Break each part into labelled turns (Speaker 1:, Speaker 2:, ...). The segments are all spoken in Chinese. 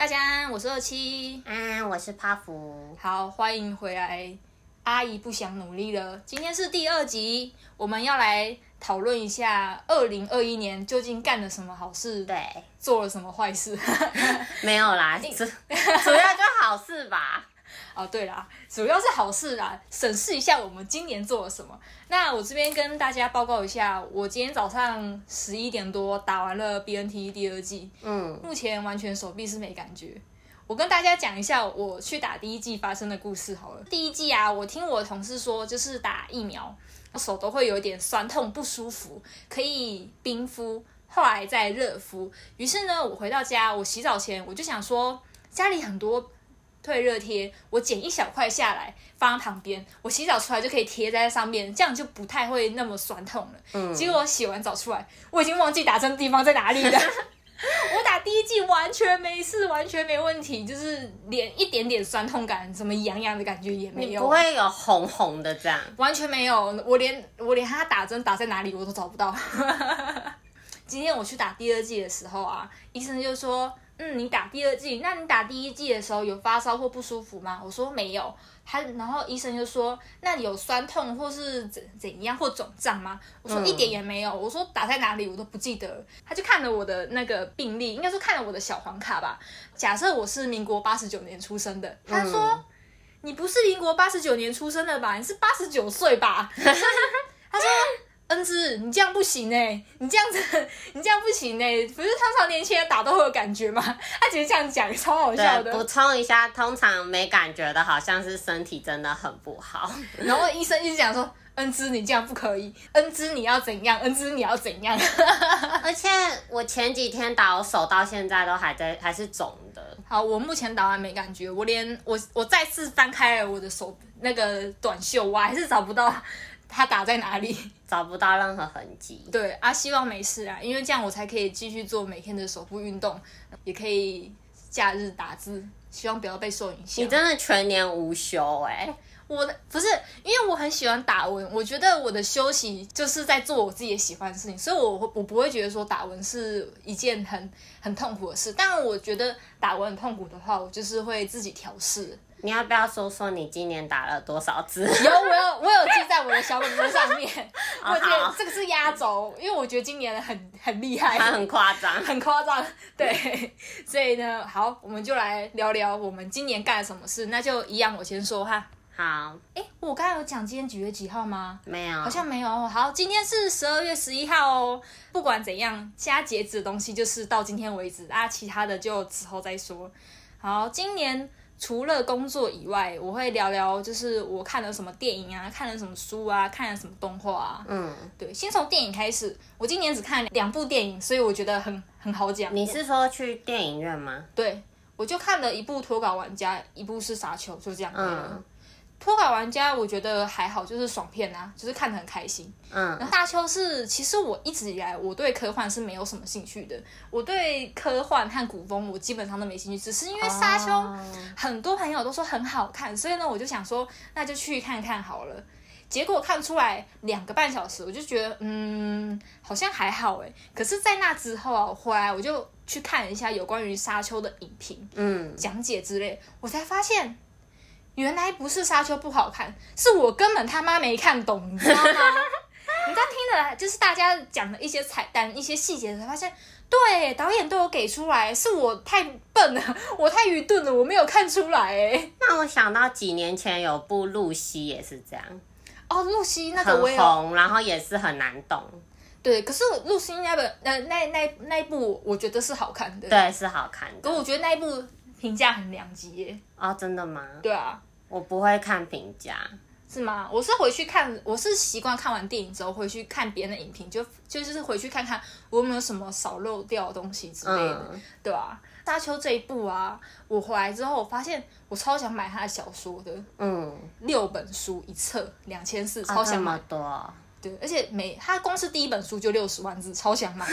Speaker 1: 大家安，我是二七，
Speaker 2: 嗯，我是帕芙。
Speaker 1: 好，欢迎回来。阿姨不想努力了。今天是第二集，我们要来讨论一下二零二一年究竟干了什么好事，
Speaker 2: 对，
Speaker 1: 做了什么坏事。
Speaker 2: 没有啦，主主要就好事吧。
Speaker 1: 哦，对啦，主要是好事啦。审视一下我们今年做了什么。那我这边跟大家报告一下，我今天早上十一点多打完了 BNT 第二季，嗯，目前完全手臂是没感觉。我跟大家讲一下我去打第一季发生的故事好了。第一季啊，我听我同事说，就是打疫苗，手都会有一点酸痛不舒服，可以冰敷，后来再热敷。于是呢，我回到家，我洗澡前我就想说，家里很多退热贴，我剪一小块下来放在旁边，我洗澡出来就可以贴在上面，这样就不太会那么酸痛了。嗯。结果我洗完澡出来，我已经忘记打针的地方在哪里了。我打第一剂完全没事，完全没问题，就是连一点点酸痛感、什么痒痒的感觉也没有，
Speaker 2: 不会有红红的这样，
Speaker 1: 完全没有。我连我连他打针打在哪里我都找不到。今天我去打第二剂的时候啊，医生就说。嗯，你打第二剂，那你打第一剂的时候有发烧或不舒服吗？我说没有，他然后医生就说，那你有酸痛或是怎怎样或肿胀吗？我说一点也没有，我说打在哪里我都不记得。他就看了我的那个病历，应该说看了我的小黄卡吧。假设我是民国八十九年出生的，他说、嗯、你不是民国八十九年出生的吧？你是八十九岁吧？他说。恩芝，你这样不行哎！你这样子，你这样不行哎！不是通常年轻人打都会有感觉吗？他只是这样讲，超好笑的。
Speaker 2: 补充一下，通常没感觉的，好像是身体真的很不好。
Speaker 1: 然后医生一直讲说：“恩芝，你这样不可以。恩芝，你要怎样？恩芝，你要怎样？”
Speaker 2: 而且我前几天打，我手到现在都还在，还是肿的。
Speaker 1: 好，我目前打完没感觉，我连我我再次翻开了我的手那个短袖，我还是找不到。他打在哪里？
Speaker 2: 找不到任何痕迹。
Speaker 1: 对啊，希望没事啊，因为这样我才可以继续做每天的手部运动，也可以假日打字。希望不要被受影响。
Speaker 2: 你真的全年无休哎、欸！
Speaker 1: 我的不是，因为我很喜欢打文，我觉得我的休息就是在做我自己喜欢的事情，所以我我不会觉得说打文是一件很很痛苦的事。但我觉得打我很痛苦的话，我就是会自己调试。
Speaker 2: 你要不要说说你今年打了多少字？
Speaker 1: 有，我有，我有记在我的小本本上面。我觉得这个是压轴，因为我觉得今年很很厉害，
Speaker 2: 很夸张，
Speaker 1: 很夸张。对，所以呢，好，我们就来聊聊我们今年干了什么事。那就一样，我先说哈。
Speaker 2: 好，
Speaker 1: 哎，我刚才有讲今天几月几号吗？
Speaker 2: 没有，
Speaker 1: 好像没有。好，今天是十二月十一号哦。不管怎样，加截止的东西就是到今天为止啊，其他的就之后再说。好，今年。除了工作以外，我会聊聊，就是我看了什么电影啊，看了什么书啊，看了什么动画啊。嗯，对，先从电影开始。我今年只看了两部电影，所以我觉得很很好讲。
Speaker 2: 你是说去电影院吗？
Speaker 1: 对，我就看了一部《脱稿玩家》，一部是《傻球》，就这样。嗯。脱稿玩家我觉得还好，就是爽片啊，就是看得很开心。嗯，然后大邱是，其实我一直以来我对科幻是没有什么兴趣的，我对科幻和古风我基本上都没兴趣，只是因为沙丘很多朋友都说很好看，所以呢我就想说那就去看看好了。结果看出来两个半小时，我就觉得嗯好像还好哎。可是，在那之后啊，我回来我就去看了一下有关于沙丘的影评、嗯讲解之类，我才发现。原来不是沙丘不好看，是我根本他妈没看懂，你知道吗？你刚听的就是大家讲的一些彩蛋、一些细节，才发现，对，导演都有给出来，是我太笨了，我太愚钝了，我没有看出来。哎，
Speaker 2: 那我想到几年前有部露西也是这样，
Speaker 1: 哦，露西那个我
Speaker 2: 很红，然后也是很难懂。
Speaker 1: 对，可是露西那本呃那那那一部我觉得是好看的，
Speaker 2: 对，是好看的。
Speaker 1: 可我觉得那一部评价很两极耶。
Speaker 2: 啊、哦，真的吗？
Speaker 1: 对啊。
Speaker 2: 我不会看评价，
Speaker 1: 是吗？我是回去看，我是习惯看完电影之后回去看别人的影评，就就就是回去看看我有没有什么少漏掉的东西之类的，嗯、对吧？沙丘这一部啊，我回来之后我发现我超想买他的小说的，嗯，六本书一册两千四，超想买，啊、多，对，而且每他光是第一本书就六十万字，超想买。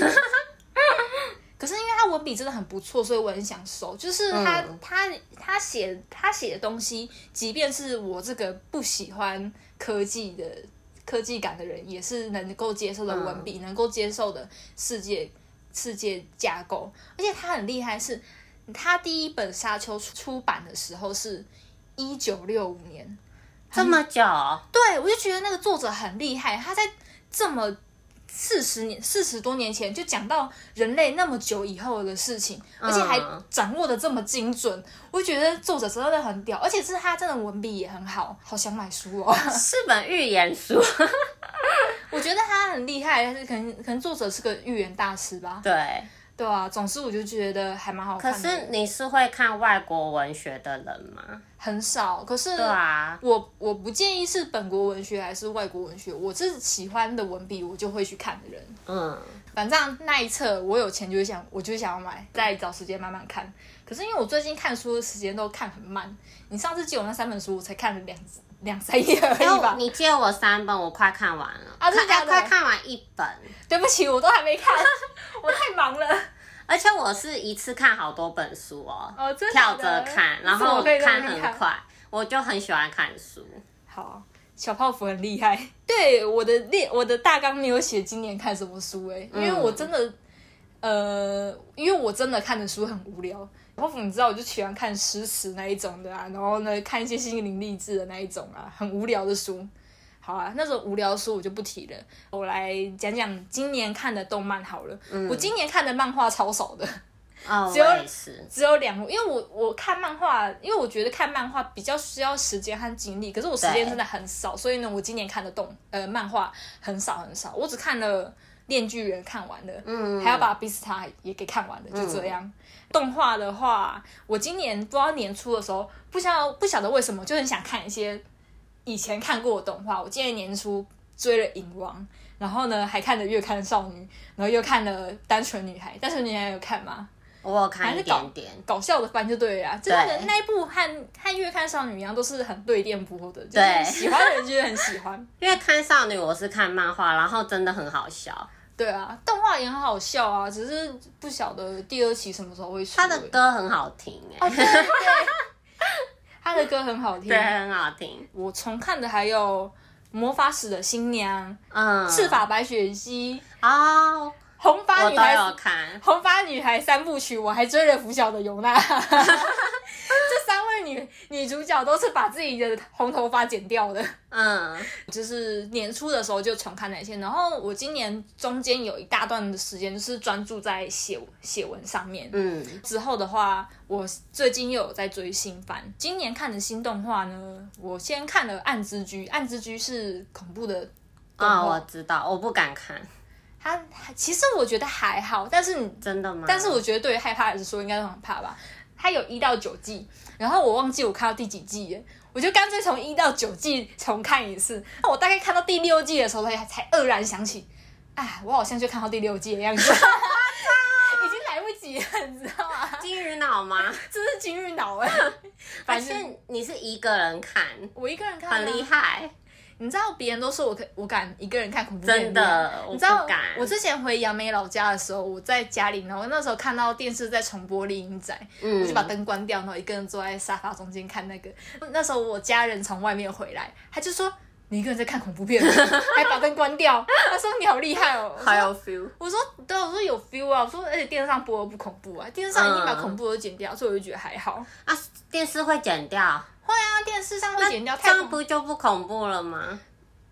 Speaker 1: 可是因为他文笔真的很不错，所以我很想收。就是他、嗯、他他写他写的东西，即便是我这个不喜欢科技的科技感的人，也是能够接受的文笔，嗯、能够接受的世界世界架构。而且他很厉害是，他第一本沙丘出版的时候是一九六五年，
Speaker 2: 这么久？
Speaker 1: 对，我就觉得那个作者很厉害，他在这么。四十年，四十多年前就讲到人类那么久以后的事情，而且还掌握的这么精准，嗯、我觉得作者真的很屌，而且是他真的文笔也很好，好想买书哦。
Speaker 2: 是本寓言书，
Speaker 1: 我觉得他很厉害，可能可能作者是个寓言大师吧。
Speaker 2: 对。
Speaker 1: 对啊，总之我就觉得还蛮好看的。
Speaker 2: 可是你是会看外国文学的人吗？
Speaker 1: 很少。可是，
Speaker 2: 对啊，
Speaker 1: 我我不介意是本国文学还是外国文学，我是喜欢的文笔，我就会去看的人。嗯，反正那一册我有钱就想，我就想要买，再找时间慢慢看。可是因为我最近看书的时间都看很慢，你上次借我那三本书，我才看了两两三页而已吧。
Speaker 2: 你借我三本，我快看完了。啊，真的假的？快看完一本。
Speaker 1: 对不起，我都还没看，我太忙了。
Speaker 2: 而且我是一次看好多本书哦，
Speaker 1: 哦
Speaker 2: 跳着看，然后看很快，我就很喜欢看书。
Speaker 1: 好，小泡芙很厉害。对，我的列，我的大纲没有写今年看什么书哎，因为我真的，嗯、呃，因为我真的看的书很无聊。小泡芙，你知道，我就喜欢看诗词那一种的啊，然后呢，看一些心灵励志的那一种啊，很无聊的书。好啊，那种无聊书我就不提了。我来讲讲今年看的动漫好了。嗯、我今年看的漫画超少的，
Speaker 2: 哦、
Speaker 1: 只有只有两部。因为我我看漫画，因为我觉得看漫画比较需要时间和精力，可是我时间真的很少，所以呢，我今年看的动呃漫画很少很少。我只看了《链锯人》看完了，嗯，还要把《比斯塔》也给看完了，就这样。嗯、动画的话，我今年不知道年初的时候，不晓得不晓得为什么就很想看一些。以前看过的动画，我今年年初追了《影王》，然后呢还看了《月刊少女》，然后又看了《单纯女孩》。单纯女孩有看吗？
Speaker 2: 我有看一点点，
Speaker 1: 搞，搞笑的番就对了。对，就是那一部和和《月刊少女》一样，都是很对电波的。就是，喜欢的人觉得很喜欢。
Speaker 2: 《月刊少女》我是看漫画，然后真的很好笑。
Speaker 1: 对啊，动画也很好笑啊，只是不晓得第二期什么时候会出。
Speaker 2: 他的歌很好听哎、欸。哦对 对
Speaker 1: 他的歌很好听，
Speaker 2: 对，很好听。
Speaker 1: 我重看的还有《魔法使的新娘》，嗯，《赤发白雪姬》哦，《红发女孩》
Speaker 2: 我都有看，《
Speaker 1: 红发女孩》三部曲，我还追了拂晓的尤娜。这三位女女主角都是把自己的红头发剪掉的，嗯，就是年初的时候就重看那些，然后我今年中间有一大段的时间就是专注在写写文上面，嗯，之后的话，我最近又有在追新番，今年看的新动画呢，我先看了《暗之居》，《暗之居》是恐怖的
Speaker 2: 啊、哦，我知道，我不敢看，
Speaker 1: 它其实我觉得还好，但是你
Speaker 2: 真的吗？
Speaker 1: 但是我觉得对于害怕的人说，应该都很怕吧。它有一到九季，然后我忘记我看到第几季了，我就干脆从一到九季重看一次。那我大概看到第六季的时候，才才愕然想起，哎，我好像就看到第六季的样子，已经来不及了，你知道吗？
Speaker 2: 金鱼脑吗？
Speaker 1: 这是金鱼脑 哎！
Speaker 2: 反正你是一个人看，
Speaker 1: 我一个人看，
Speaker 2: 很厉害。
Speaker 1: 你知道别人都说我可我敢一个人看恐怖片，
Speaker 2: 真的，
Speaker 1: 你知道我之前回杨梅老家的时候，我在家里，然后那时候看到电视在重播《厉阴宅》，嗯，我就把灯关掉，然后一个人坐在沙发中间看那个。那时候我家人从外面回来，他就说你一个人在看恐怖片，还把灯关掉。他说你好厉害哦，
Speaker 2: 还有 feel。
Speaker 1: 我说对，我说有 feel 啊。我说而且电视上播的不恐怖啊，电视上已经把恐怖都剪掉，所以我就觉得还好
Speaker 2: 啊。电视会剪掉？
Speaker 1: 会啊，电视上会剪掉，
Speaker 2: 这样不就不恐怖了吗？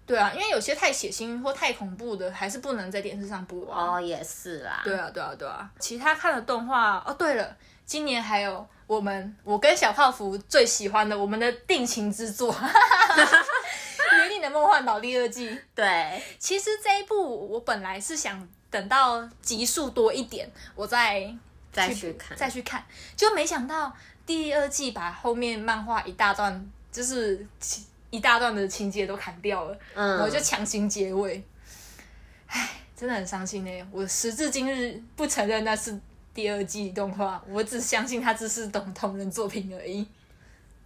Speaker 1: 对啊，因为有些太血腥或太恐怖的，还是不能在电视上播啊。
Speaker 2: 哦，也是啦。
Speaker 1: 对啊，对啊，对啊。其他看的动画哦，对了，今年还有我们我跟小泡芙最喜欢的我们的定情之作《约定的梦幻岛》第二季。
Speaker 2: 对，
Speaker 1: 其实这一部我本来是想等到集数多一点，我再
Speaker 2: 再去看，
Speaker 1: 再去看，就没想到第二季把后面漫画一大段就是。一大段的情节都砍掉了，嗯，我就强行结尾，唉，真的很伤心呢。我时至今日不承认那是第二季动画，我只相信它只是同同人作品而已，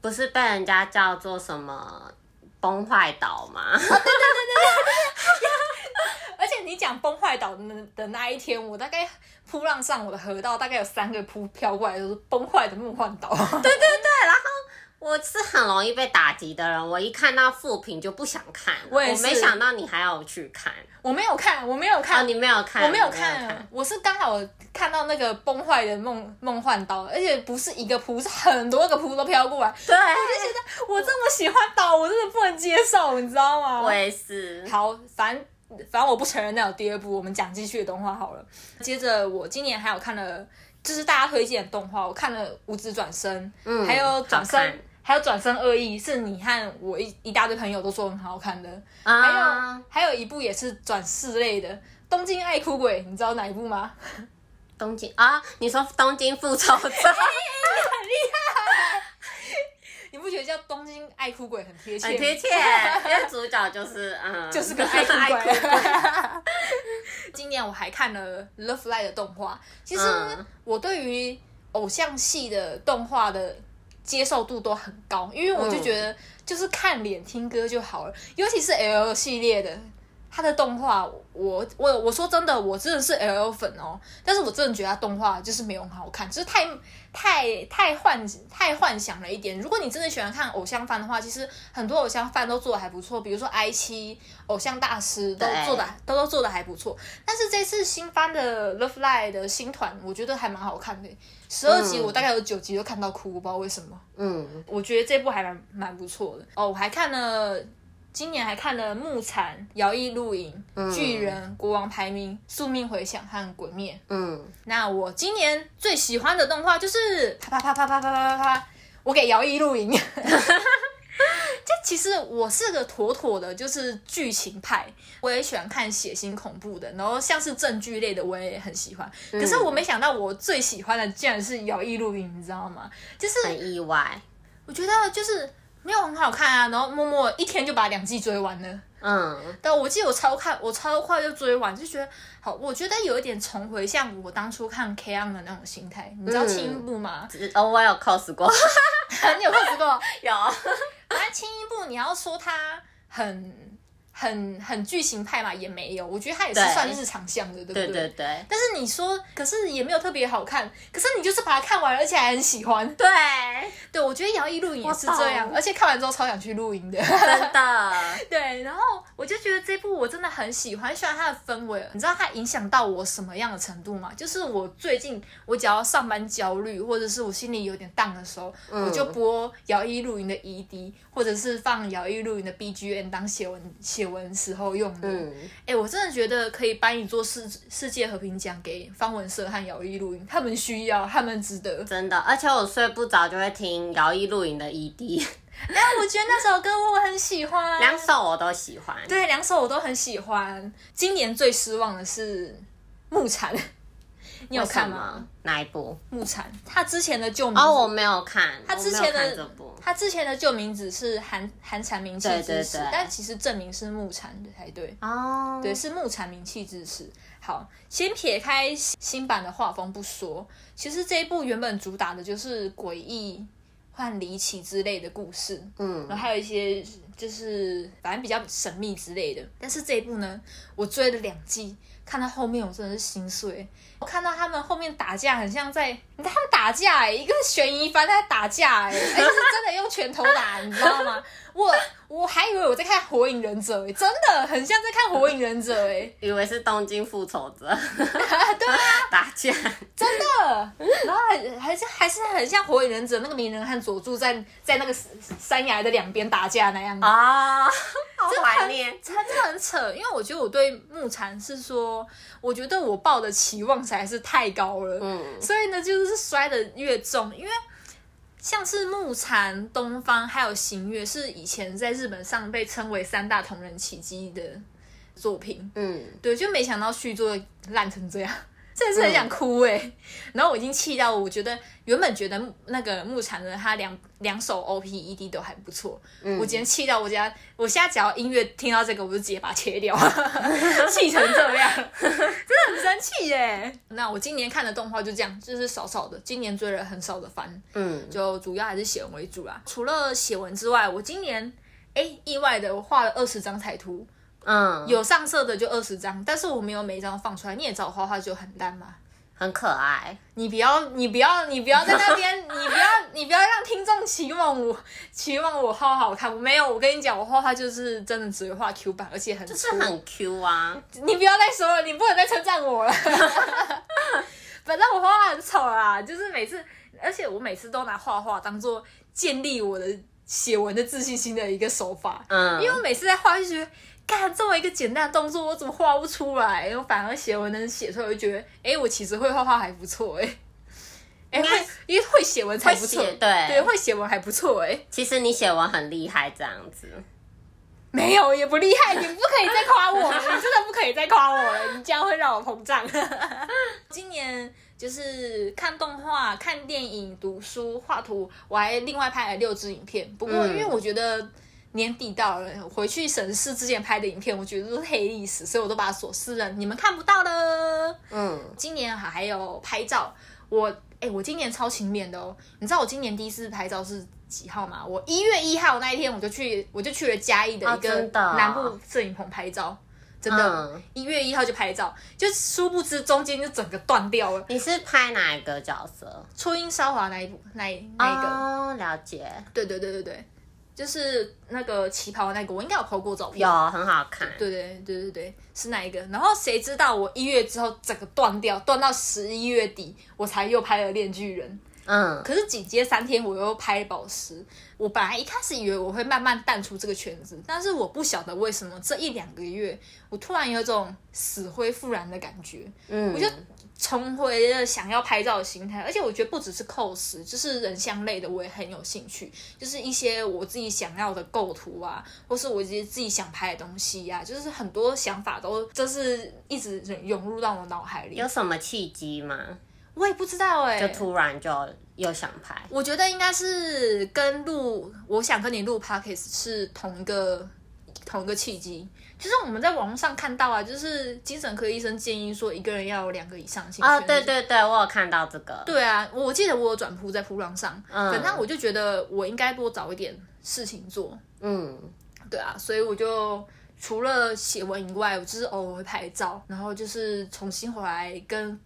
Speaker 2: 不是被人家叫做什么崩坏岛吗？啊，对
Speaker 1: 对对对，而且你讲崩坏岛的的那一天，我大概扑浪上我的河道，大概有三个扑飘过来，就是崩坏的梦幻岛。
Speaker 2: 对对对，然后。我是很容易被打击的人，我一看到负评就不想看。我没想到你还要去看，
Speaker 1: 我没有看，我没有看，
Speaker 2: 哦，你没有看，
Speaker 1: 我没有看，有看我是刚好看到那个崩坏的梦梦幻岛，而且不是一个扑，是很多个扑都飘过来。
Speaker 2: 对，我
Speaker 1: 就觉得我这么喜欢岛，我真的不能接受，你知道吗？
Speaker 2: 我也是。
Speaker 1: 好，反正反正我不承认那有第二部，我们讲继续的动画好了。接着我今年还有看了，就是大家推荐的动画，我看了《五指转身》，嗯，还有转身。还有转身恶意，是你和我一一大堆朋友都说很好看的。啊、还有还有一部也是转世类的《东京爱哭鬼》，你知道哪一部吗？
Speaker 2: 东京啊，你说《东京复仇者》？欸，
Speaker 1: 你很厉害，你不觉得叫《东京爱哭鬼》很贴切？
Speaker 2: 很贴切，因为主角就是嗯，
Speaker 1: 就是个爱哭鬼。今年我还看了《Love Live》的动画。其实我对于偶像系的动画的。接受度都很高，因为我就觉得就是看脸听歌就好了，尤其是 L 系列的，它的动画，我我我说真的，我真的是 L 粉哦，但是我真的觉得他动画就是没有很好看，就是太。太太幻太幻想了一点。如果你真的喜欢看偶像番的话，其实很多偶像番都做的还不错，比如说 i 七偶像大师都做的都都做的还不错。但是这次新番的 Love Live 的新团，我觉得还蛮好看的。十二集我大概有九集都看到哭，我不知道为什么。嗯，我觉得这部还蛮蛮不错的。哦，我还看了。今年还看了《木残》《摇曳露营》《巨人》《国王排名》《宿命回响》和《鬼灭》。嗯，那我今年最喜欢的动画就是啪啪啪啪啪啪啪啪啪，我给《摇曳露营》。就其实我是个妥妥的，就是剧情派，我也喜欢看血腥恐怖的，然后像是正剧类的我也很喜欢。可是我没想到我最喜欢的竟然是《摇曳露营》，你知道吗？就是
Speaker 2: 很意外。
Speaker 1: 我觉得就是。没有很好看啊，然后默默一天就把两季追完了。嗯，但我记得我超看，我超快就追完，就觉得好。我觉得有一点重回像我当初看 K-ON 的那种心态。你知道轻音部吗？
Speaker 2: 哦，我有 cos 过，
Speaker 1: 你有 cos 过？
Speaker 2: 有。
Speaker 1: 反正轻音部你要说它很。很很剧情派嘛，也没有，我觉得它也是算日常向的，对，对不对？对对对。但是你说，可是也没有特别好看，可是你就是把它看完，而且还很喜欢。
Speaker 2: 对
Speaker 1: 对，我觉得摇曳露营也是这样，而且看完之后超想去露营的。
Speaker 2: 真的。
Speaker 1: 对，然后我就觉得这部我真的很喜欢，喜欢它的氛围。你知道它影响到我什么样的程度吗？就是我最近我只要上班焦虑，或者是我心里有点 down 的时候，嗯、我就播摇曳露营的 ED，或者是放摇曳露营的 BGM 当写文写。文时候用的，哎、我真的觉得可以颁一座世世界和平奖给方文社和摇曳露营，他们需要，他们值得，
Speaker 2: 真的。而且我睡不着就会听摇曳露营的 ED，
Speaker 1: 哎，我觉得那首歌我很喜欢，
Speaker 2: 两首我都喜欢，
Speaker 1: 对，两首我都很喜欢。今年最失望的是木残。你有看吗？
Speaker 2: 哪一部？
Speaker 1: 木残。他之前的旧名
Speaker 2: 哦，我没有看。
Speaker 1: 他之前的他之前的旧名字是寒寒蝉鸣泣之时，但其实正名是木蝉的才对。哦，对，是木蝉鸣泣之时。好，先撇开新版的画风不说，其实这一部原本主打的就是诡异、换离奇之类的故事。嗯，然后还有一些就是反正比较神秘之类的。但是这一部呢，我追了两季。看到后面我真的是心碎，我看到他们后面打架很像在，你看他们打架哎、一个悬疑番在打架哎、欸，而且是真的用拳头打，你知道吗？我我还以为我在看火影忍者真的很像在看火影忍者哎、欸，
Speaker 2: 以为是东京复仇者，
Speaker 1: 对啊，
Speaker 2: 打架。
Speaker 1: 真的，然后还还是还是很像火影忍者那个鸣人和佐助在在那个山崖的两边打架那样。子啊。
Speaker 2: 好怀念，
Speaker 1: 真的很扯，因为我觉得我对木残是说，我觉得我抱的期望实在是太高了，嗯，所以呢，就是摔的越重，因为像是木禅、东方还有行月是以前在日本上被称为三大同人奇迹的作品，嗯，对，就没想到续作烂成这样。真的是很想哭哎、然后我已经气到，我觉得原本觉得那个木场的他两两首 O P E D 都还不错，嗯、我今天气到我家，我现在只要音乐听到这个，我就直接把它切掉，气成这样，真的很生气耶、欸。那我今年看的动画就这样，就是少少的，今年追了很少的番，嗯，就主要还是写文为主啦。除了写文之外，我今年哎、欸、意外的我画了二十张彩图。嗯，有上色的就二十张，但是我没有每一张放出来。你也知道我画画就很烂嘛，
Speaker 2: 很可爱。
Speaker 1: 你不要，你不要，你不要在那边，你不要，你不要让听众期望我，期望我画好看。我没有，我跟你讲，我画画就是真的只会画 Q 版，而且很
Speaker 2: 就是很 Q 啊。
Speaker 1: 你不要再说了，你不能再称赞我了。反正我画画很丑啦，就是每次，而且我每次都拿画画当做建立我的写文的自信心的一个手法。嗯，因为我每次在画就觉得。干这么一个简单的动作，我怎么画不出来？我反而写文能写出来，我就觉得，哎、欸，我其实会画画还不错，哎，哎，会，因为会写文才不错，
Speaker 2: 对
Speaker 1: 对，会写文还不错，哎，
Speaker 2: 其实你写文很厉害，这样子，
Speaker 1: 没有也不厉害，你不可以再夸我了，你真的不可以再夸我了，你这样会让我膨胀。今年就是看动画、看电影、读书、画图，我还另外拍了六支影片，不过因为我觉得。年底到了，回去审视之前拍的影片，我觉得都是黑历史，所以我都把它锁私了，你们看不到了。嗯，今年还有拍照，我哎、欸，我今年超勤勉的哦。你知道我今年第一次拍照是几号吗？我一月一号那一天我就去，我就去了嘉义的一个南部摄影棚拍照，真的，一、嗯、月一号就拍照，就殊不知中间就整个断掉了。
Speaker 2: 你是拍哪一个角色？
Speaker 1: 初音烧华那一部，那那一个？
Speaker 2: 哦，了解。
Speaker 1: 对对对对对。就是那个旗袍那个，我应该有 po 过照片，
Speaker 2: 有很好看。
Speaker 1: 对对对对对，是那一个。然后谁知道我一月之后整个断掉，断到十一月底，我才又拍了《链巨人》。嗯，可是紧接三天我又拍宝石。我本来一开始以为我会慢慢淡出这个圈子，但是我不晓得为什么这一两个月，我突然有种死灰复燃的感觉。嗯，我就。重回了想要拍照的心态，而且我觉得不只是 cos，就是人像类的，我也很有兴趣。就是一些我自己想要的构图啊，或是我自己自己想拍的东西呀、啊，就是很多想法都就是一直涌入到我脑海里。
Speaker 2: 有什么契机吗？
Speaker 1: 我也不知道哎、欸，
Speaker 2: 就突然就又想拍。
Speaker 1: 我觉得应该是跟录，我想跟你录 podcast 是同一个同一个契机。就是我们在网络上看到啊，就是精神科医生建议说，一个人要有两个以上兴趣啊。
Speaker 2: 对对对，我有看到这个。
Speaker 1: 对啊，我记得我有转铺在铺浪上，嗯，反正我就觉得我应该多找一点事情做。嗯，对啊，所以我就除了写文以外，我就是偶尔会拍照，然后就是重新回来跟。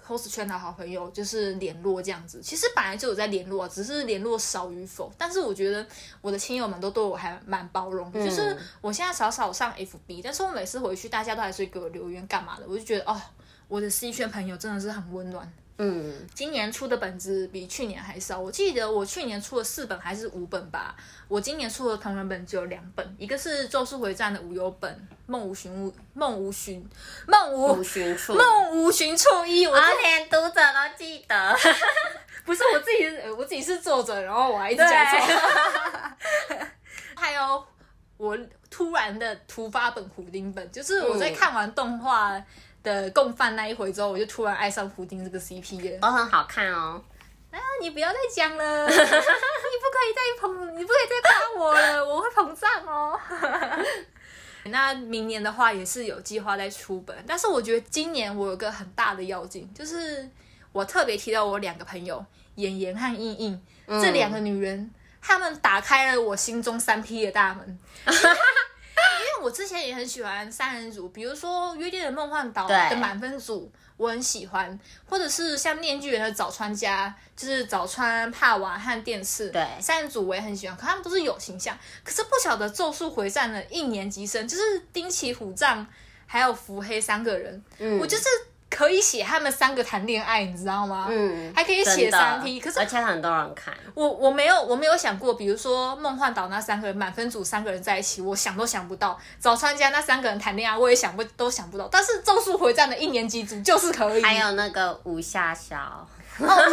Speaker 1: Cos 圈的好朋友就是联络这样子，其实本来就有在联络，只是联络少与否。但是我觉得我的亲友们都对我还蛮包容，嗯、就是我现在少少上 FB，但是我每次回去，大家都还是会给我留言干嘛的，我就觉得哦，我的 C 圈朋友真的是很温暖。嗯，今年出的本子比去年还少。我记得我去年出了四本还是五本吧。我今年出的同人本只有两本，一个是《咒术回战》的无忧本《梦无寻物》，梦无寻，梦无寻处，梦无寻处一。我
Speaker 2: 连读者都记得，
Speaker 1: 不是我自己，我自己是作者，然后我还一直讲错。还有我突然的突发本胡丁本，就是我在看完动画。的共犯那一回之后，我就突然爱上胡丁这个 CP 了。
Speaker 2: 哦，很好看哦。
Speaker 1: 啊，你不要再讲了，你不可以再捧，你不可以再夸我了，我会膨胀哦。那明年的话也是有计划在出本，但是我觉得今年我有个很大的要紧，就是我特别提到我两个朋友妍妍和印印、嗯、这两个女人，她们打开了我心中三 P 的大门。我之前也很喜欢三人组，比如说《约定的梦幻岛》的满分组，我很喜欢，或者是像《面具人》的早川家，就是早川、帕瓦和电视，对，三人组我也很喜欢，可他们都是有形象。可是不晓得《咒术回战》的一年级生，就是丁崎虎杖还有伏黑三个人，嗯，我就是。可以写他们三个谈恋爱，你知道吗？嗯，还可以写三 P，可是
Speaker 2: 而且很多人看。
Speaker 1: 我我没有我没有想过，比如说梦幻岛那三个人满分组三个人在一起，我想都想不到。早川家那三个人谈恋爱，我也想不都想不到。但是咒术回战的一年级组就是可以。
Speaker 2: 还有那个武夏小，哦，
Speaker 1: 武夏小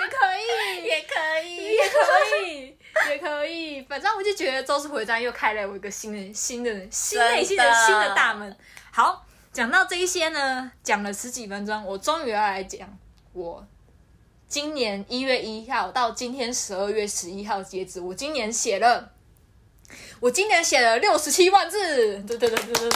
Speaker 1: 也可以，
Speaker 2: 也可以，
Speaker 1: 也可以，也可以。反正我就觉得咒术回战又开了我一个新的新的新内心的新的大门。好。讲到这一些呢，讲了十几分钟，我终于要来讲我今年一月一号到今天十二月十一号截止，我今年写了，我今年写了六十七万字，对对对对对，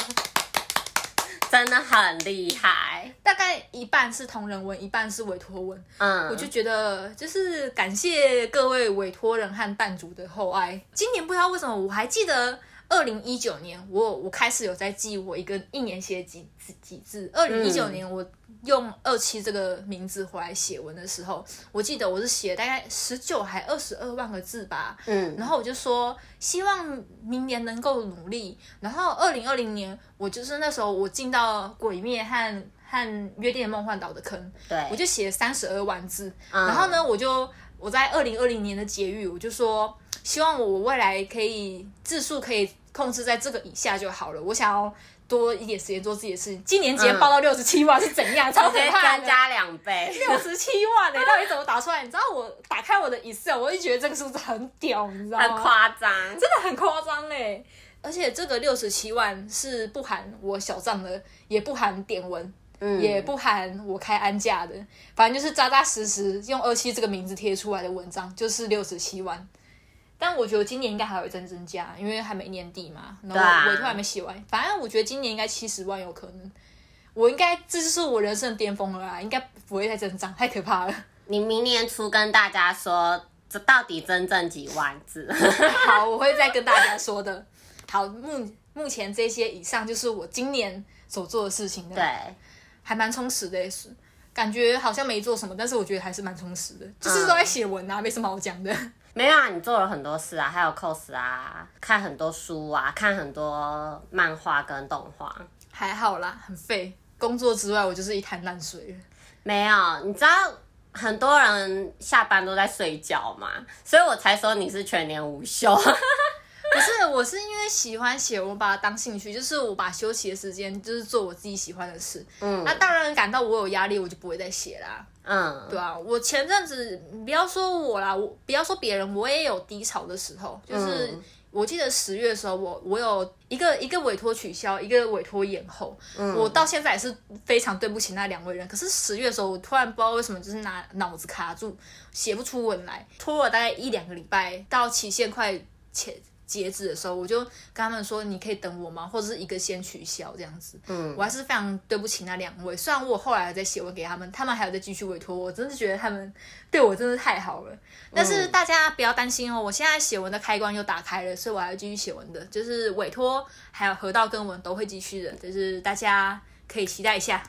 Speaker 2: 真的很厉害，
Speaker 1: 大概一半是同人文，一半是委托文，嗯，我就觉得就是感谢各位委托人和弹主的厚爱，今年不知道为什么我还记得。二零一九年我我开始有在记我一个一年写几几几字。二零一九年我用二七这个名字回来写文的时候，我记得我是写大概十九还二十二万个字吧。嗯，然后我就说希望明年能够努力。然后二零二零年我就是那时候我进到鬼灭和和约定的梦幻岛的坑，对，我就写了三十二万字。然后呢，我就我在二零二零年的结语我就说。希望我未来可以字数可以控制在这个以下就好了。我想要多一点时间做自己的事情。今年直接报到六十七万是怎样？超可怕！
Speaker 2: 增加两倍，
Speaker 1: 六十七万呢、欸？到底怎么打出来？你知道我打开我的 Excel，我就觉得这个数字很屌，你知道吗？
Speaker 2: 很夸张，
Speaker 1: 真的很夸张哎！而且这个六十七万是不含我小账的，也不含点文，嗯，也不含我开安价的，反正就是扎扎实实用二七这个名字贴出来的文章，就是六十七万。但我觉得今年应该还会再增加，因为还没年底嘛，然后委托还没写完。啊、反正我觉得今年应该七十万有可能，我应该这就是我人生的巅峰了啦，应该不会再增长，太可怕了。
Speaker 2: 你明年初跟大家说，这到底真正几万字？
Speaker 1: 好，我会再跟大家说的。好，目目前这些以上就是我今年所做的事情的，
Speaker 2: 对，
Speaker 1: 还蛮充实的也是，感觉好像没做什么，但是我觉得还是蛮充实的，就是都在写文啊，嗯、没什么好讲的。
Speaker 2: 没有啊，你做了很多事啊，还有 cos 啊，看很多书啊，看很多漫画跟动画，
Speaker 1: 还好啦，很废。工作之外，我就是一滩烂水。
Speaker 2: 没有，你知道很多人下班都在睡觉嘛，所以我才说你是全年无休。
Speaker 1: 不是，我是因为喜欢写，我把它当兴趣，就是我把休息的时间就是做我自己喜欢的事。嗯，那当然感到我有压力，我就不会再写啦。嗯，对啊，我前阵子不要说我啦，我不要说别人，我也有低潮的时候。就是我记得十月的时候，我我有一个一个委托取消，一个委托延后。嗯，我到现在也是非常对不起那两位人。可是十月的时候，我突然不知道为什么，就是拿脑子卡住，写不出文来，拖了大概一两个礼拜，到期限快前。截止的时候，我就跟他们说：“你可以等我吗？或者是一个先取消这样子。”嗯，我还是非常对不起那两位。虽然我后来还在写文给他们，他们还有在继续委托我，真的觉得他们对我真的太好了。但是大家不要担心哦，我现在写文的开关又打开了，所以我还要继续写文的，就是委托还有河道跟文都会继续的，就是大家可以期待一下。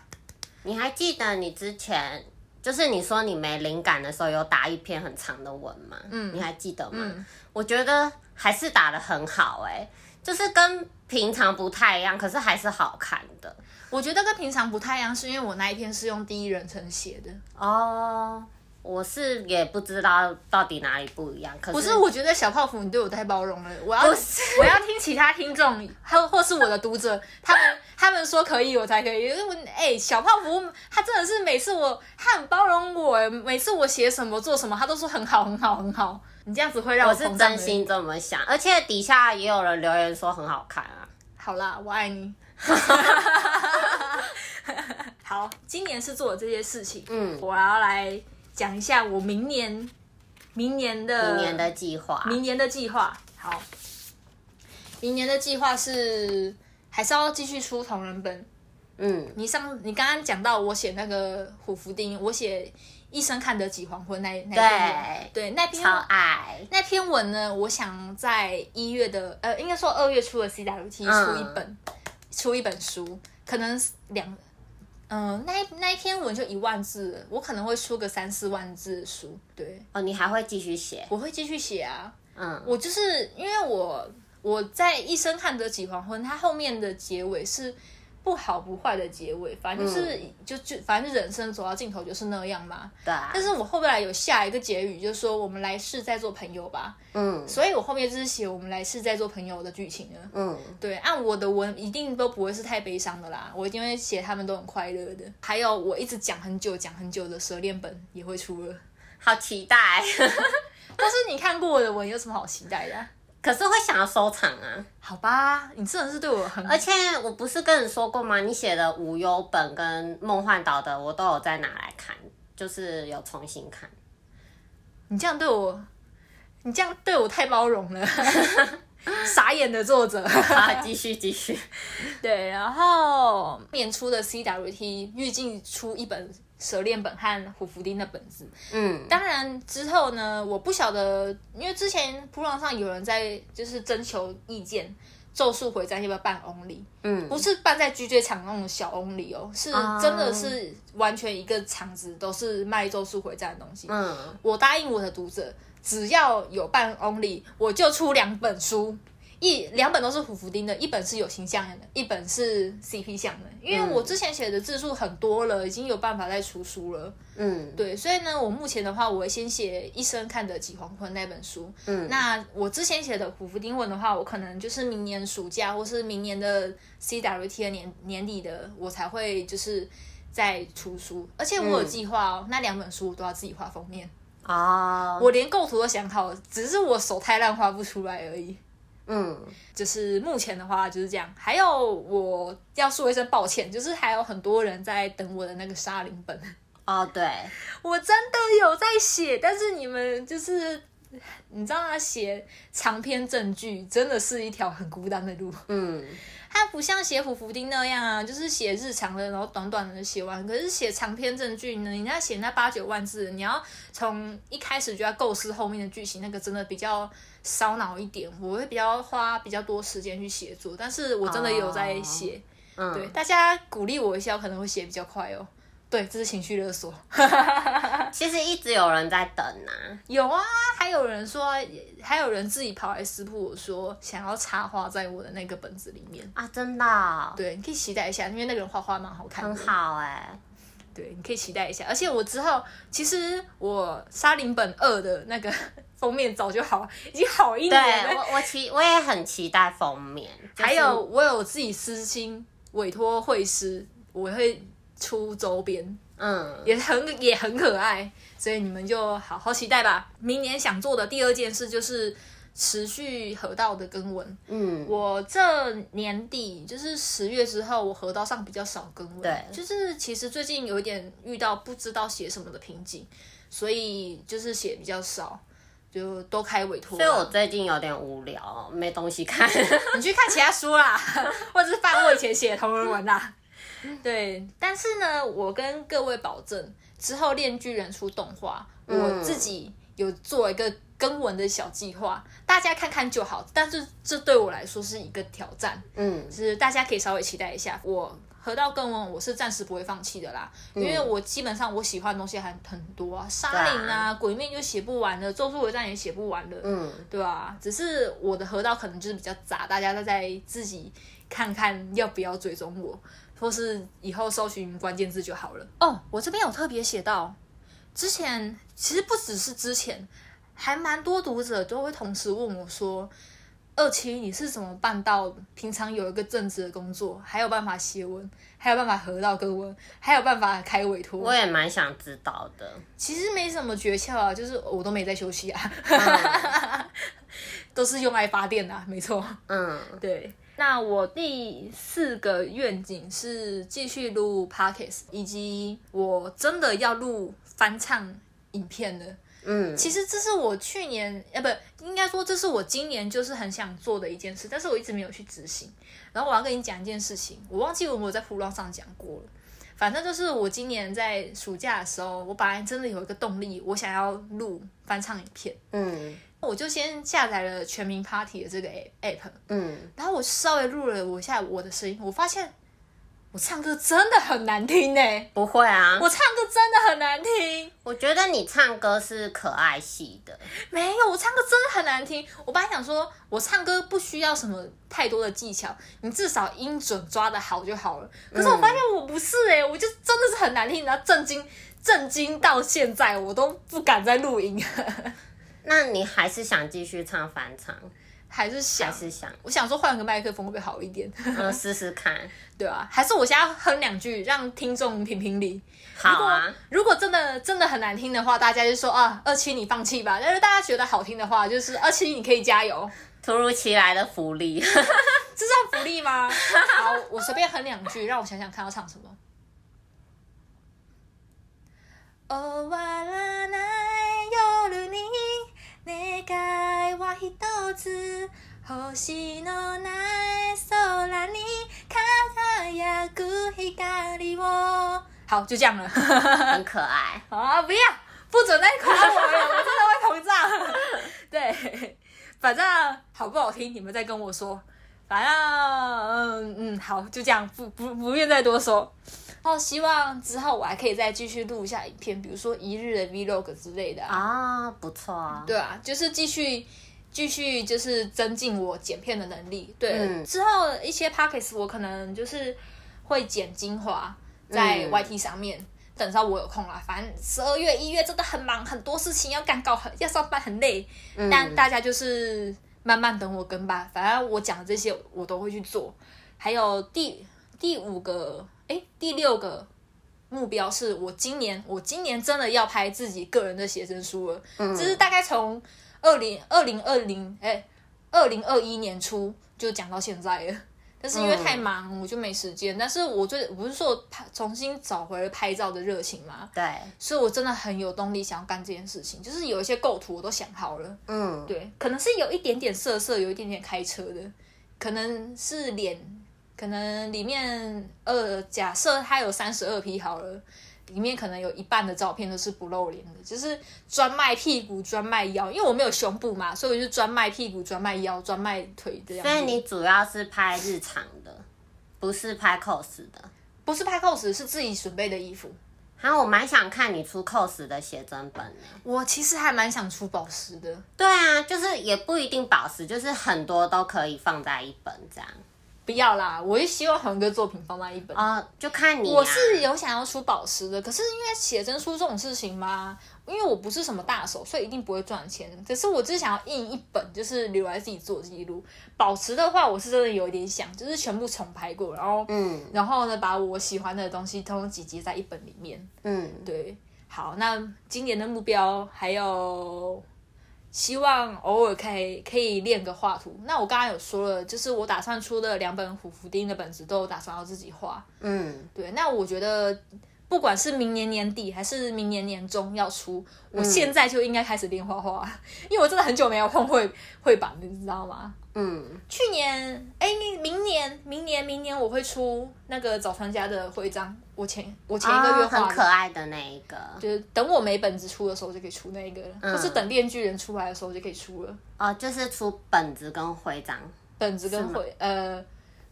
Speaker 2: 你还记得你之前就是你说你没灵感的时候有打一篇很长的文吗？嗯，你还记得吗？嗯，我觉得。还是打的很好哎、欸，就是跟平常不太一样，可是还是好看的。
Speaker 1: 我觉得跟平常不太一样，是因为我那一篇是用第一人称写的
Speaker 2: 哦。我是也不知道到底哪里不一样，可是
Speaker 1: 不是，我觉得小泡芙你对我太包容了。我要 我要听其他听众，或或是我的读者，他们他们说可以，我才可以。因为哎、欸，小泡芙他真的是每次我他很包容我，每次我写什么做什么，他都说很好很好很好。你这样子会让我
Speaker 2: 我是真心这么想，而且底下也有人留言说很好看啊。
Speaker 1: 好啦，我爱你。好，今年是做了这些事情，嗯，我要来。讲一下我明年，明年的
Speaker 2: 明年的计划，
Speaker 1: 明年的计划。好，明年的计划是还是要继续出同人本。嗯，你上你刚刚讲到我写那个虎符丁，我写医生看得起黄昏那那篇，对，对那篇
Speaker 2: 超爱
Speaker 1: 那篇文呢，我想在一月的呃，应该说二月初的 CWT 出一本，嗯、出一本书，可能两。嗯，那一那一篇文就一万字，我可能会出个三四万字的书。对，
Speaker 2: 哦，你还会继续写？
Speaker 1: 我会继续写啊。嗯，我就是因为我我在一生看得起黄昏，它后面的结尾是。不好不坏的结尾，反正就是、嗯、就就反正人生走到尽头就是那样嘛。对、啊。但是我后来有下一个结语，就是说我们来世再做朋友吧。嗯。所以我后面就是写我们来世再做朋友的剧情了。嗯。对，按我的文一定都不会是太悲伤的啦，我一定会写他们都很快乐的。还有我一直讲很久讲很久的蛇恋本也会出了，
Speaker 2: 好期待。
Speaker 1: 但是你看过我的文有什么好期待的？
Speaker 2: 可是会想要收藏啊？
Speaker 1: 好吧，你真的是对我很……
Speaker 2: 而且我不是跟你说过吗？你写的无忧本跟梦幻岛的，我都有再拿来看，就是有重新看。
Speaker 1: 你这样对我，你这样对我太包容了，傻眼的作者。
Speaker 2: 好，继续继续。
Speaker 1: 对，然后年初的 CWT 预计出一本。蛇恋本和虎符丁的本子，嗯，当然之后呢，我不晓得，因为之前铺浪上有人在就是征求意见，咒术回战要不要办 only？嗯，不是办在 GJ 场那种小 only 哦，是真的是完全一个场子都是卖咒术回战的东西。嗯，我答应我的读者，只要有办 only，我就出两本书。一两本都是虎符丁的，一本是有形象的，一本是 CP 向的。因为我之前写的字数很多了，已经有办法再出书了。嗯，对，所以呢，我目前的话，我会先写《一生看得起黄昏》那本书。嗯，那我之前写的虎符丁文的话，我可能就是明年暑假或是明年的 CWT 的年年底的，我才会就是再出书。而且我有计划哦，嗯、那两本书我都要自己画封面啊，我连构图都想好了，只是我手太烂画不出来而已。嗯，就是目前的话就是这样。还有我要说一声抱歉，就是还有很多人在等我的那个沙林本。
Speaker 2: 哦，对，
Speaker 1: 我真的有在写，但是你们就是你知道他？写长篇正剧真的是一条很孤单的路。嗯。它不像写虎符丁那样啊，就是写日常的，然后短短的写完。可是写长篇正剧呢，你要写那八九万字，你要从一开始就要构思后面的剧情，那个真的比较烧脑一点。我会比较花比较多时间去写作，但是我真的有在写。Oh, 对，嗯、大家鼓励我一下，我可能会写比较快哦。对，这是情绪勒索。
Speaker 2: 其实一直有人在等呐、啊，
Speaker 1: 有啊，还有人说，还有人自己跑来私铺我说想要插画在我的那个本子里面
Speaker 2: 啊，真的、哦？
Speaker 1: 对，你可以期待一下，因为那个人画画蛮好看的，
Speaker 2: 很好哎、欸。
Speaker 1: 对，你可以期待一下，而且我之后其实我沙林本二的那个 封面早就好，已经好一年了。
Speaker 2: 对，我我期我也很期待封面，
Speaker 1: 就是、还有我有自己私心委托绘师，我会。出周边，嗯，也很也很可爱，所以你们就好好期待吧。明年想做的第二件事就是持续河道的更文。嗯，我这年底就是十月之后，我河道上比较少更文，对，就是其实最近有一点遇到不知道写什么的瓶颈，所以就是写比较少，就都开委托。
Speaker 2: 所以我最近有点无聊，没东西看，
Speaker 1: 你去看其他书啦，或者是翻我以前写的同人文啦。对，但是呢，我跟各位保证，之后《链锯人》出动画，嗯、我自己有做一个更文的小计划，大家看看就好。但是这对我来说是一个挑战，嗯，就是大家可以稍微期待一下。我河道更文，我是暂时不会放弃的啦，嗯、因为我基本上我喜欢的东西还很多啊，沙林啊，啊鬼面就写不完了，咒术回战也写不完了，嗯，对吧、啊？只是我的河道可能就是比较杂，大家都在自己看看要不要追踪我。或是以后搜寻关键字就好了哦。Oh, 我这边有特别写到，之前其实不只是之前，还蛮多读者都会同时问我说：“二七，你是怎么办到平常有一个正职的工作，还有办法写文，还有办法合到更文，还有办法开委托？”
Speaker 2: 我也蛮想知道的。
Speaker 1: 其实没什么诀窍啊，就是我都没在休息啊，嗯、都是用爱发电的、啊，没错。嗯，对。那我第四个愿景是继续录 Podcast，以及我真的要录翻唱影片的。嗯，其实这是我去年，呃，不，应该说这是我今年就是很想做的一件事，但是我一直没有去执行。然后我要跟你讲一件事情，我忘记我有没有在噗浪上讲过了。反正就是我今年在暑假的时候，我本来真的有一个动力，我想要录翻唱影片。嗯。我就先下载了全民 Party 的这个 app，嗯，然后我稍微录了我一下我的声音，我发现我唱歌真的很难听呢。
Speaker 2: 不会啊，
Speaker 1: 我唱歌真的很难听。
Speaker 2: 我觉得你唱歌是可爱系的。
Speaker 1: 没有，我唱歌真的很难听。我本来想说，我唱歌不需要什么太多的技巧，你至少音准抓的好就好了。可是我发现我不是哎，我就真的是很难听，然后震惊，震惊到现在我都不敢再录音。
Speaker 2: 那你还是想继续唱翻唱，
Speaker 1: 还是想？
Speaker 2: 还是想？
Speaker 1: 我想说换个麦克风会不会好一点？
Speaker 2: 嗯，试试看，
Speaker 1: 对啊，还是我现在哼两句，让听众评评理。
Speaker 2: 好啊
Speaker 1: 如，如果真的真的很难听的话，大家就说啊，二七你放弃吧。但是大家觉得好听的话，就是二七你可以加油。
Speaker 2: 突如其来的福利，这
Speaker 1: 算福利吗？好，我随便哼两句，让我想想看要唱什么。终わらない 夜に愿いは一つ星のない空に辉く光を好，就这样了，
Speaker 2: 很可爱
Speaker 1: 啊！不要，不准再夸我了，我真的会膨胀。对，反正好不好听，你们再跟我说。 反正嗯嗯好，就这样，不不不愿再多说。 然后希望之后我还可以再继续录一下影片，比如说一日的 vlog 之类的
Speaker 2: 啊，不错啊。
Speaker 1: 对啊，就是继续继续就是增进我剪片的能力。对，嗯、之后一些 podcast 我可能就是会剪精华在 YT 上面。嗯等到我有空了，反正十二月、一月真的很忙，很多事情要赶稿，很要上班，很累。嗯、但大家就是慢慢等我跟吧，反正我讲的这些我都会去做。还有第第五个，哎，第六个目标是我今年，我今年真的要拍自己个人的写真书了。嗯，这是大概从二零二零二零哎二零二一年初就讲到现在了。但是因为太忙，嗯、我就没时间。但是我最我不是说拍重新找回了拍照的热情嘛？
Speaker 2: 对，
Speaker 1: 所以我真的很有动力想要干这件事情。就是有一些构图我都想好了，嗯，对，可能是有一点点色色，有一点点开车的，可能是脸，可能里面呃，假设它有三十二批好了。里面可能有一半的照片都是不露脸的，就是专卖屁股、专卖腰，因为我没有胸部嘛，所以我就专卖屁股、专卖腰、专卖腿这样。
Speaker 2: 所以你主要是拍日常的，不是拍 cos 的，
Speaker 1: 不是拍 cos，是自己准备的衣服。
Speaker 2: 然后我蛮想看你出 cos 的写真本的，
Speaker 1: 我其实还蛮想出宝石的。
Speaker 2: 对啊，就是也不一定宝石，就是很多都可以放在一本这样。
Speaker 1: 不要啦，我也希望恒哥作品放在一本
Speaker 2: 啊，就看你、啊。
Speaker 1: 我是有想要出宝石的，可是因为写真书这种事情嘛，因为我不是什么大手，所以一定不会赚钱。可是我只是想要印一本，就是留来自己做记录。宝石的话，我是真的有一点想，就是全部重拍过，然后嗯，然后呢，把我喜欢的东西通通集结在一本里面。嗯，对。好，那今年的目标还有。希望偶尔可以可以练个画图。那我刚刚有说了，就是我打算出的两本虎符丁的本子都打算要自己画。嗯，对。那我觉得不管是明年年底还是明年年中要出，我现在就应该开始练画画，因为我真的很久没有碰绘绘板，你知道吗？嗯，去年，哎、欸，明年，明年，明年我会出那个早川家的徽章。我前我前一个月画、
Speaker 2: 哦、很可爱的那一个，
Speaker 1: 就是等我没本子出的时候就可以出那个了，嗯、或是等链锯人出来的时候就可以出了。
Speaker 2: 哦，就是出本子跟徽章，
Speaker 1: 本子跟徽，呃，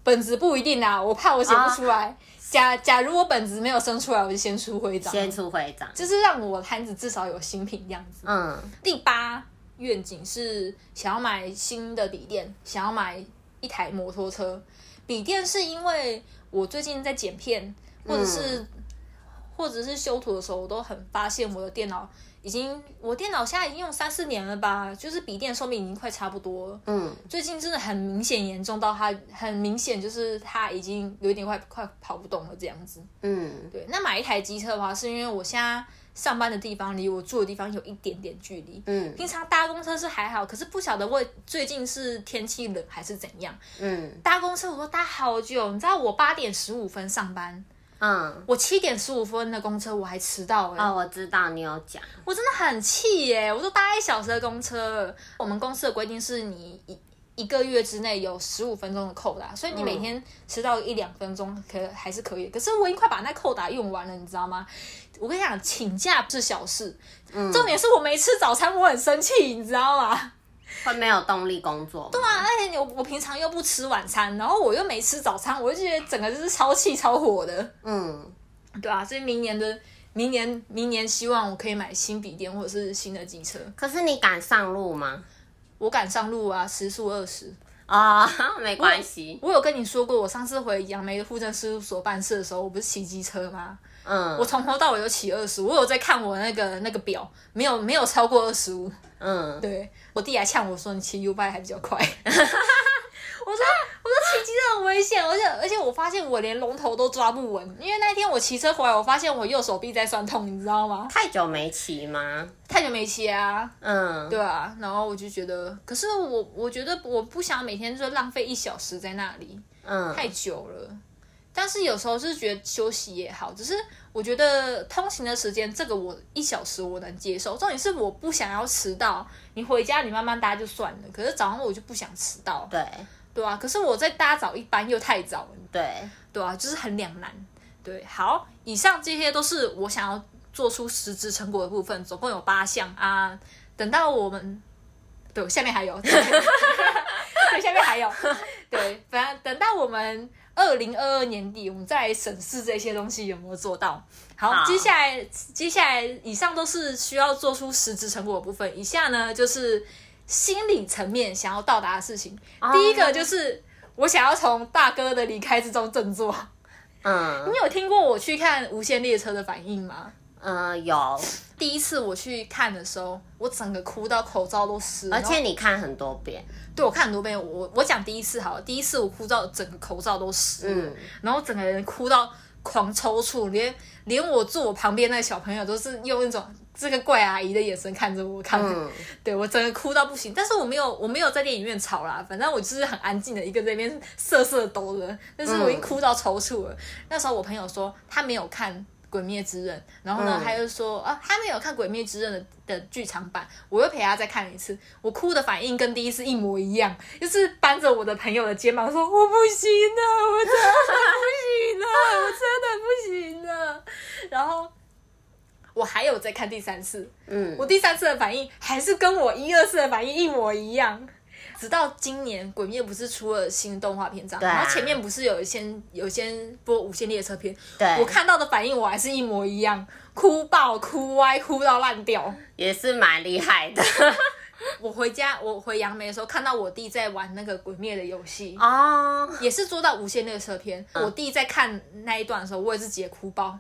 Speaker 1: 本子不一定啊，我怕我写不出来。哦、假假如我本子没有生出来，我就先出徽章，
Speaker 2: 先出徽章，
Speaker 1: 就是让我摊子至少有新品样子。嗯，第八。愿景是想要买新的笔电，想要买一台摩托车。笔电是因为我最近在剪片，或者是、嗯、或者是修图的时候，我都很发现我的电脑已经，我电脑现在已经用三四年了吧，就是笔电寿命已经快差不多了。嗯，最近真的很明显严重到它很明显就是它已经有一点快快跑不动了这样子。嗯，对。那买一台机车的话，是因为我现在。上班的地方离我住的地方有一点点距离。嗯，平常搭公车是还好，可是不晓得为最近是天气冷还是怎样。嗯，搭公车我都搭好久，你知道我八点十五分上班，嗯，我七点十五分的公车我还迟到哎、欸。
Speaker 2: 哦，我知道你有讲，
Speaker 1: 我真的很气耶，我都搭一小时的公车。我们公司的规定是你一一个月之内有十五分钟的扣打，所以你每天迟到一两分钟可还是可以。可是我已经快把那扣打用完了，你知道吗？我跟你讲，请假不是小事，嗯、重点是我没吃早餐，我很生气，你知道吗？
Speaker 2: 会没有动力工作。
Speaker 1: 对啊，而且我我平常又不吃晚餐，然后我又没吃早餐，我就觉得整个就是超气超火的。嗯，对啊，所以明年的明年明年希望我可以买新笔电或者是新的机车。
Speaker 2: 可是你敢上路吗？
Speaker 1: 我敢上路啊，时速二十
Speaker 2: 啊，没关系。
Speaker 1: 我有跟你说过，我上次回杨梅的户政事务所办事的时候，我不是骑机车吗？嗯，我从头到尾都骑二十，我有在看我那个那个表，没有没有超过二十五。嗯，对，我弟还呛我说，你骑 U-bike 还比较快。我说我说骑机车很危险，而且而且我发现我连龙头都抓不稳，因为那天我骑车回来，我发现我右手臂在酸痛，你知道吗？
Speaker 2: 太久没骑吗？
Speaker 1: 太久没骑啊。嗯，对啊，然后我就觉得，可是我我觉得我不想每天就浪费一小时在那里，嗯，太久了。但是有时候是觉得休息也好，只是我觉得通勤的时间这个我一小时我能接受，重点是我不想要迟到。你回家你慢慢搭就算了，可是早上我就不想迟到。
Speaker 2: 对，
Speaker 1: 对啊。可是我在搭早一班又太早了。
Speaker 2: 对，
Speaker 1: 对啊，就是很两难。对，好，以上这些都是我想要做出实质成果的部分，总共有八项啊。等到我们，对，下面还有，对，下面还有。对，反正等到我们二零二二年底，我们再来审视这些东西有没有做到。好，好接下来接下来以上都是需要做出实质成果的部分，以下呢就是心理层面想要到达的事情。Oh. 第一个就是我想要从大哥的离开之中振作。嗯，你有听过我去看《无限列车》的反应吗？
Speaker 2: 嗯，有。
Speaker 1: 第一次我去看的时候，我整个哭到口罩都湿了。
Speaker 2: 而且你看很多遍。
Speaker 1: 对，我看很多遍。我我讲第一次好了，第一次我哭到整个口罩都湿了，嗯，然后整个人哭到狂抽搐，连连我坐我旁边那个小朋友都是用那种这个怪阿姨的眼神看着我看，嗯，对我整个哭到不行。但是我没有我没有在电影院吵啦，反正我就是很安静的一个在那边瑟瑟抖的。但是我已经哭到抽搐了，嗯。那时候我朋友说他没有看。鬼灭之刃，然后呢，嗯、他又说啊，他没有看鬼灭之刃的的剧场版，我又陪他再看一次，我哭的反应跟第一次一模一样，就是扳着我的朋友的肩膀说我不行了，我真的不行了，我真的不行了。然后我还有再看第三次，嗯，我第三次的反应还是跟我一二次的反应一模一样。直到今年，《鬼灭》不是出了新动画篇章，啊，然后前面不是有一些有些播《无限列车》篇，对，我看到的反应我还是一模一样，哭爆、哭歪、哭到烂掉，
Speaker 2: 也是蛮厉害的。
Speaker 1: 我回家，我回杨梅的时候，看到我弟在玩那个《鬼灭》的游戏哦，也是做到《无限列车》篇，嗯。我弟在看那一段的时候，我也是直接哭爆。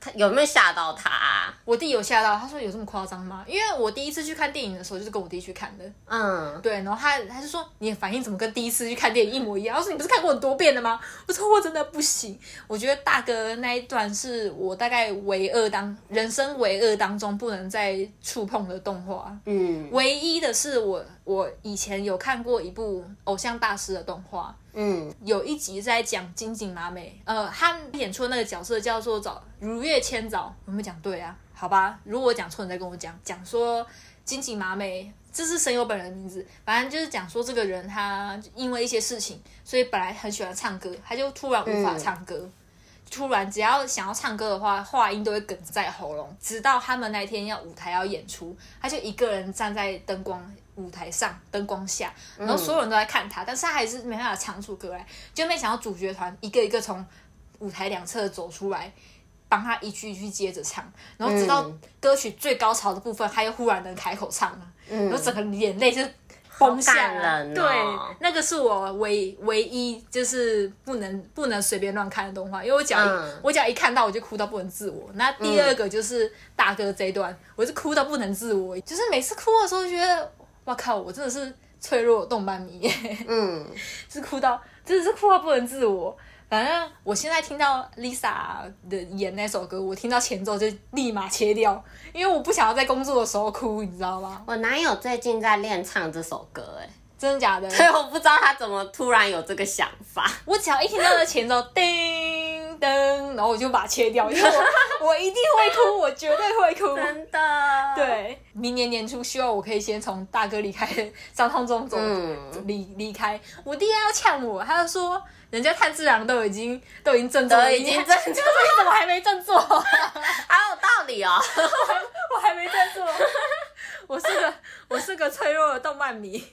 Speaker 2: 他有没有吓到他啊？
Speaker 1: 我弟有吓到，他说有这么夸张吗？因为我第一次去看电影的时候就是跟我弟去看的，嗯，对，然后他他就说你的反应怎么跟第一次去看电影一模一样？他说你不是看过很多遍的吗？我说我真的不行，我觉得大哥那一段是我大概唯二当人生唯二当中不能再触碰的动画，嗯，唯一的是我我以前有看过一部偶像大师的动画。嗯，有一集在讲金井麻美，呃，他演出的那个角色叫做早如月千早，有没有讲对啊？好吧，如果我讲错，你再跟我讲。讲说金井麻美，这是声优本人的名字，反正就是讲说这个人他因为一些事情，所以本来很喜欢唱歌，他就突然无法唱歌，嗯、突然只要想要唱歌的话，话音都会哽在喉咙，直到他们那天要舞台要演出，他就一个人站在灯光。舞台上灯光下，然后所有人都在看他，嗯、但是他还是没办法唱出歌来。就没想到主角团一个一个从舞台两侧走出来，帮他一句一句接着唱，然后直到歌曲最高潮的部分，他又忽然能开口唱了，嗯、然后整个眼泪就崩下了。哦、对，那个是我唯唯一就是不能不能随便乱看的动画，因为我只要、嗯、我只要一看到我就哭到不能自我。那第二个就是大哥这一段，我是哭到不能自我，就是每次哭的时候觉得。哇靠！我真的是脆弱的动漫迷，嗯，是哭到，真的是哭到不能自我。反正我现在听到 Lisa 的演那首歌，我听到前奏就立马切掉，因为我不想要在工作的时候哭，你知道吗？
Speaker 2: 我男友最近在练唱这首歌，哎，
Speaker 1: 真的假的？
Speaker 2: 所 以我不知道他怎么突然有这个想法。
Speaker 1: 我只要一听到那前奏，叮。灯，然后我就把它切掉，因为我我一定会哭，我绝对会哭，
Speaker 2: 真的。
Speaker 1: 对，明年年初希望我可以先从大哥离开的伤痛中走，嗯、离离开。我弟要呛我，他就说人家炭治郎都已经都已经振作了，
Speaker 2: 已经振作了，你怎么还没振作？还有道理哦，
Speaker 1: 我还，我还没振作，我是个我是个脆弱的动漫迷。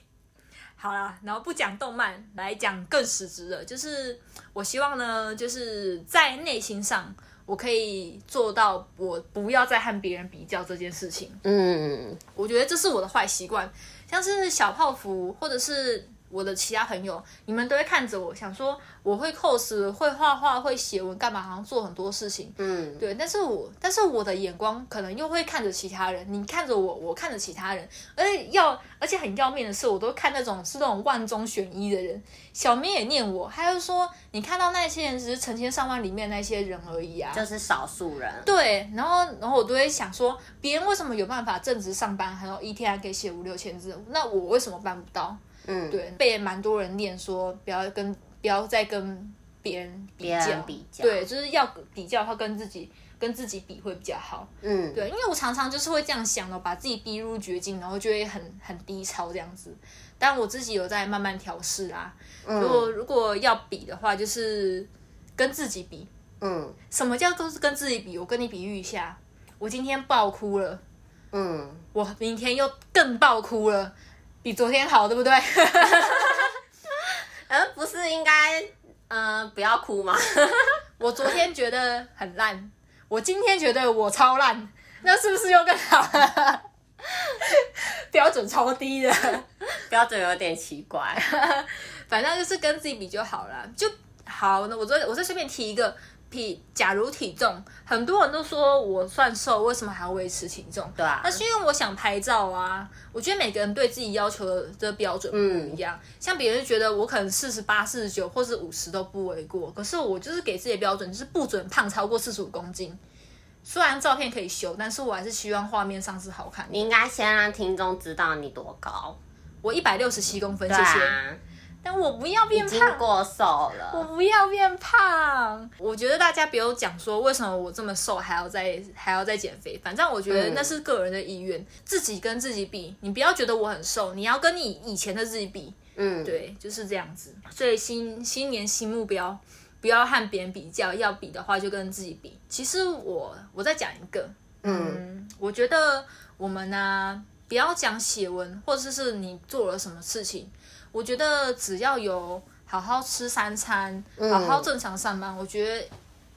Speaker 1: 好啦，然后不讲动漫，来讲更实质的，就是我希望呢，就是在内心上，我可以做到我不要再和别人比较这件事情。嗯，我觉得这是我的坏习惯，像是小泡芙或者是。我的其他朋友，你们都会看着我，想说我会 cos，会画画，会写文，干嘛？好像做很多事情。嗯，对。但是我，但是我的眼光可能又会看着其他人。你看着我，我看着其他人。而且要，而且很要命的是，我都看那种是那种万中选一的人。小明也念我，他就说你看到那些人只是成千上万里面那些人而已啊，
Speaker 2: 就是少数人。
Speaker 1: 对。然后，然后我都会想说，别人为什么有办法正职上班，还有一天还可以写五六千字？那我为什么办不到？嗯，对，被蛮多人念说不要跟不要再跟别人比较，比较，对，就是要比较的话跟自己跟自己比会比较好。嗯，对，因为我常常就是会这样想的，把自己逼入绝境，然后就会很很低潮这样子。但我自己有在慢慢调试啦。如果如果要比的话，就是跟自己比。嗯，什么叫都是跟自己比？我跟你比喻一下，我今天爆哭了，嗯，我明天又更爆哭了。比昨天好，对不对？
Speaker 2: 嗯，不是应该，嗯、呃，不要哭吗？
Speaker 1: 我昨天觉得很烂，我今天觉得我超烂，那是不是又更好了？标准超低的，
Speaker 2: 标准有点奇怪。
Speaker 1: 反正就是跟自己比就好了，就好。那我再我再随便提一个。体，假如体重，很多人都说我算瘦，为什么还要维持体重？
Speaker 2: 对啊，
Speaker 1: 那是因为我想拍照啊。我觉得每个人对自己要求的标准不一样，嗯、像别人觉得我可能四十八、四十九或是五十都不为过，可是我就是给自己的标准就是不准胖超过四十五公斤。虽然照片可以修，但是我还是希望画面上是好看的。
Speaker 2: 你应该先让听众知道你多高，
Speaker 1: 我一百六十七公分，谢谢。啊但我不要变胖，
Speaker 2: 过瘦了。
Speaker 1: 我不要变胖。我觉得大家不要讲说为什么我这么瘦还要再还要再减肥，反正我觉得那是个人的意愿，嗯、自己跟自己比。你不要觉得我很瘦，你要跟你以前的自己比。嗯，对，就是这样子。所以新新年新目标，不要和别人比较，要比的话就跟自己比。其实我我再讲一个，嗯，嗯，我觉得我们呢、啊，不要讲写文，或者是你做了什么事情。我觉得只要有好好吃三餐，嗯、好好正常上班，我觉得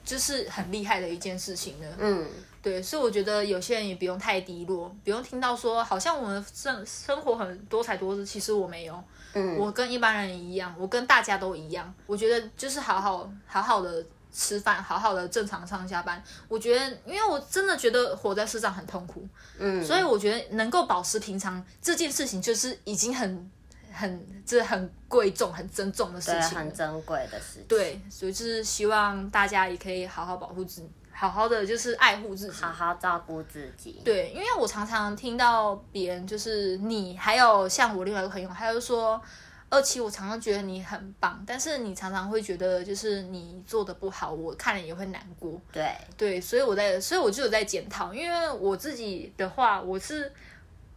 Speaker 1: 就是很厉害的一件事情了。嗯，对，所以我觉得有些人也不用太低落，不用听到说好像我们生生活很多彩多姿，其实我没有。嗯，我跟一般人一样，我跟大家都一样。我觉得就是好好好好的吃饭，好好的正常上下班。我觉得，因为我真的觉得活在世上很痛苦。嗯，所以我觉得能够保持平常这件事情，就是已经很。很，这是很贵重、很珍重的事情，
Speaker 2: 很珍贵的事情。
Speaker 1: 对，所以就是希望大家也可以好好保护自己，好好的就是爱护自己，
Speaker 2: 好好照顾自己。
Speaker 1: 对，因为我常常听到别人，就是你，还有像我另外一个朋友，他就说，二七，我常常觉得你很棒，但是你常常会觉得就是你做的不好，我看了也会难过。
Speaker 2: 对，
Speaker 1: 对，所以我在，所以我就有在检讨，因为我自己的话，我是。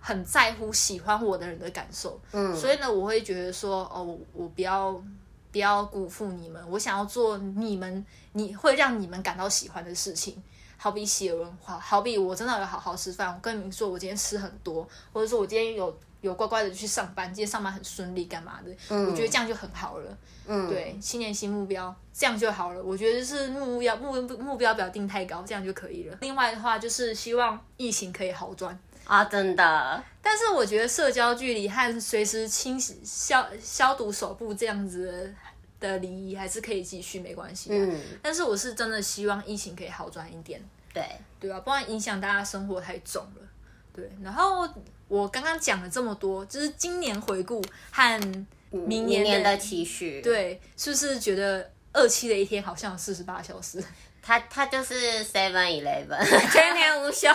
Speaker 1: 很在乎喜欢我的人的感受，嗯，所以呢，我会觉得说，哦，我，我不要不要辜负你们，我想要做你们你会让你们感到喜欢的事情，好比写文化，好比我真的有好好吃饭，我跟你们说，我今天吃很多，或者说我今天有有乖乖的去上班，今天上班很顺利，干嘛的？嗯，我觉得这样就很好了，嗯，对，新年新目标，这样就好了。我觉得是目标目目标不要定太高，这样就可以了。另外的话，就是希望疫情可以好转。
Speaker 2: 啊，真的！
Speaker 1: 但是我觉得社交距离和随时清洗消消毒手部这样子的礼仪还是可以继续，没关系。嗯，但是我是真的希望疫情可以好转一点。
Speaker 2: 对，
Speaker 1: 对啊？不然影响大家生活太重了。对，然后我刚刚讲了这么多，就是今年回顾和明年的，
Speaker 2: 明年的期许。
Speaker 1: 对，是不是觉得二期的一天好像有四十八小时？
Speaker 2: 他他就是 Seven Eleven，全年无休。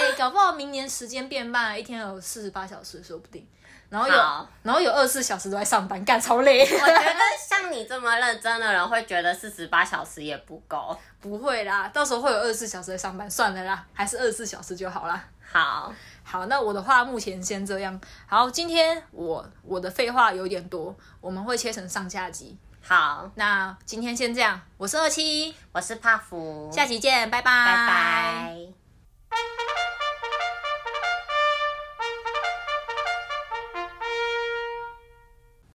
Speaker 1: 哎、欸，搞不好明年时间变慢，一天有四十八小时说不定，然后有然后有二十四小时都在上班，干超累。我觉
Speaker 2: 得 像你这么认真的人会觉得四十八小时也不够，
Speaker 1: 不会啦，到时候会有二十四小时在上班，算了啦，还是二十四小时就好啦。
Speaker 2: 好，
Speaker 1: 好，那我的话目前先这样。好，今天我我的废话有点多，我们会切成上下集。
Speaker 2: 好，
Speaker 1: 那今天先这样，我是二七，
Speaker 2: 我是帕芙，
Speaker 1: 下期见，拜拜，
Speaker 2: 拜拜。Thank you.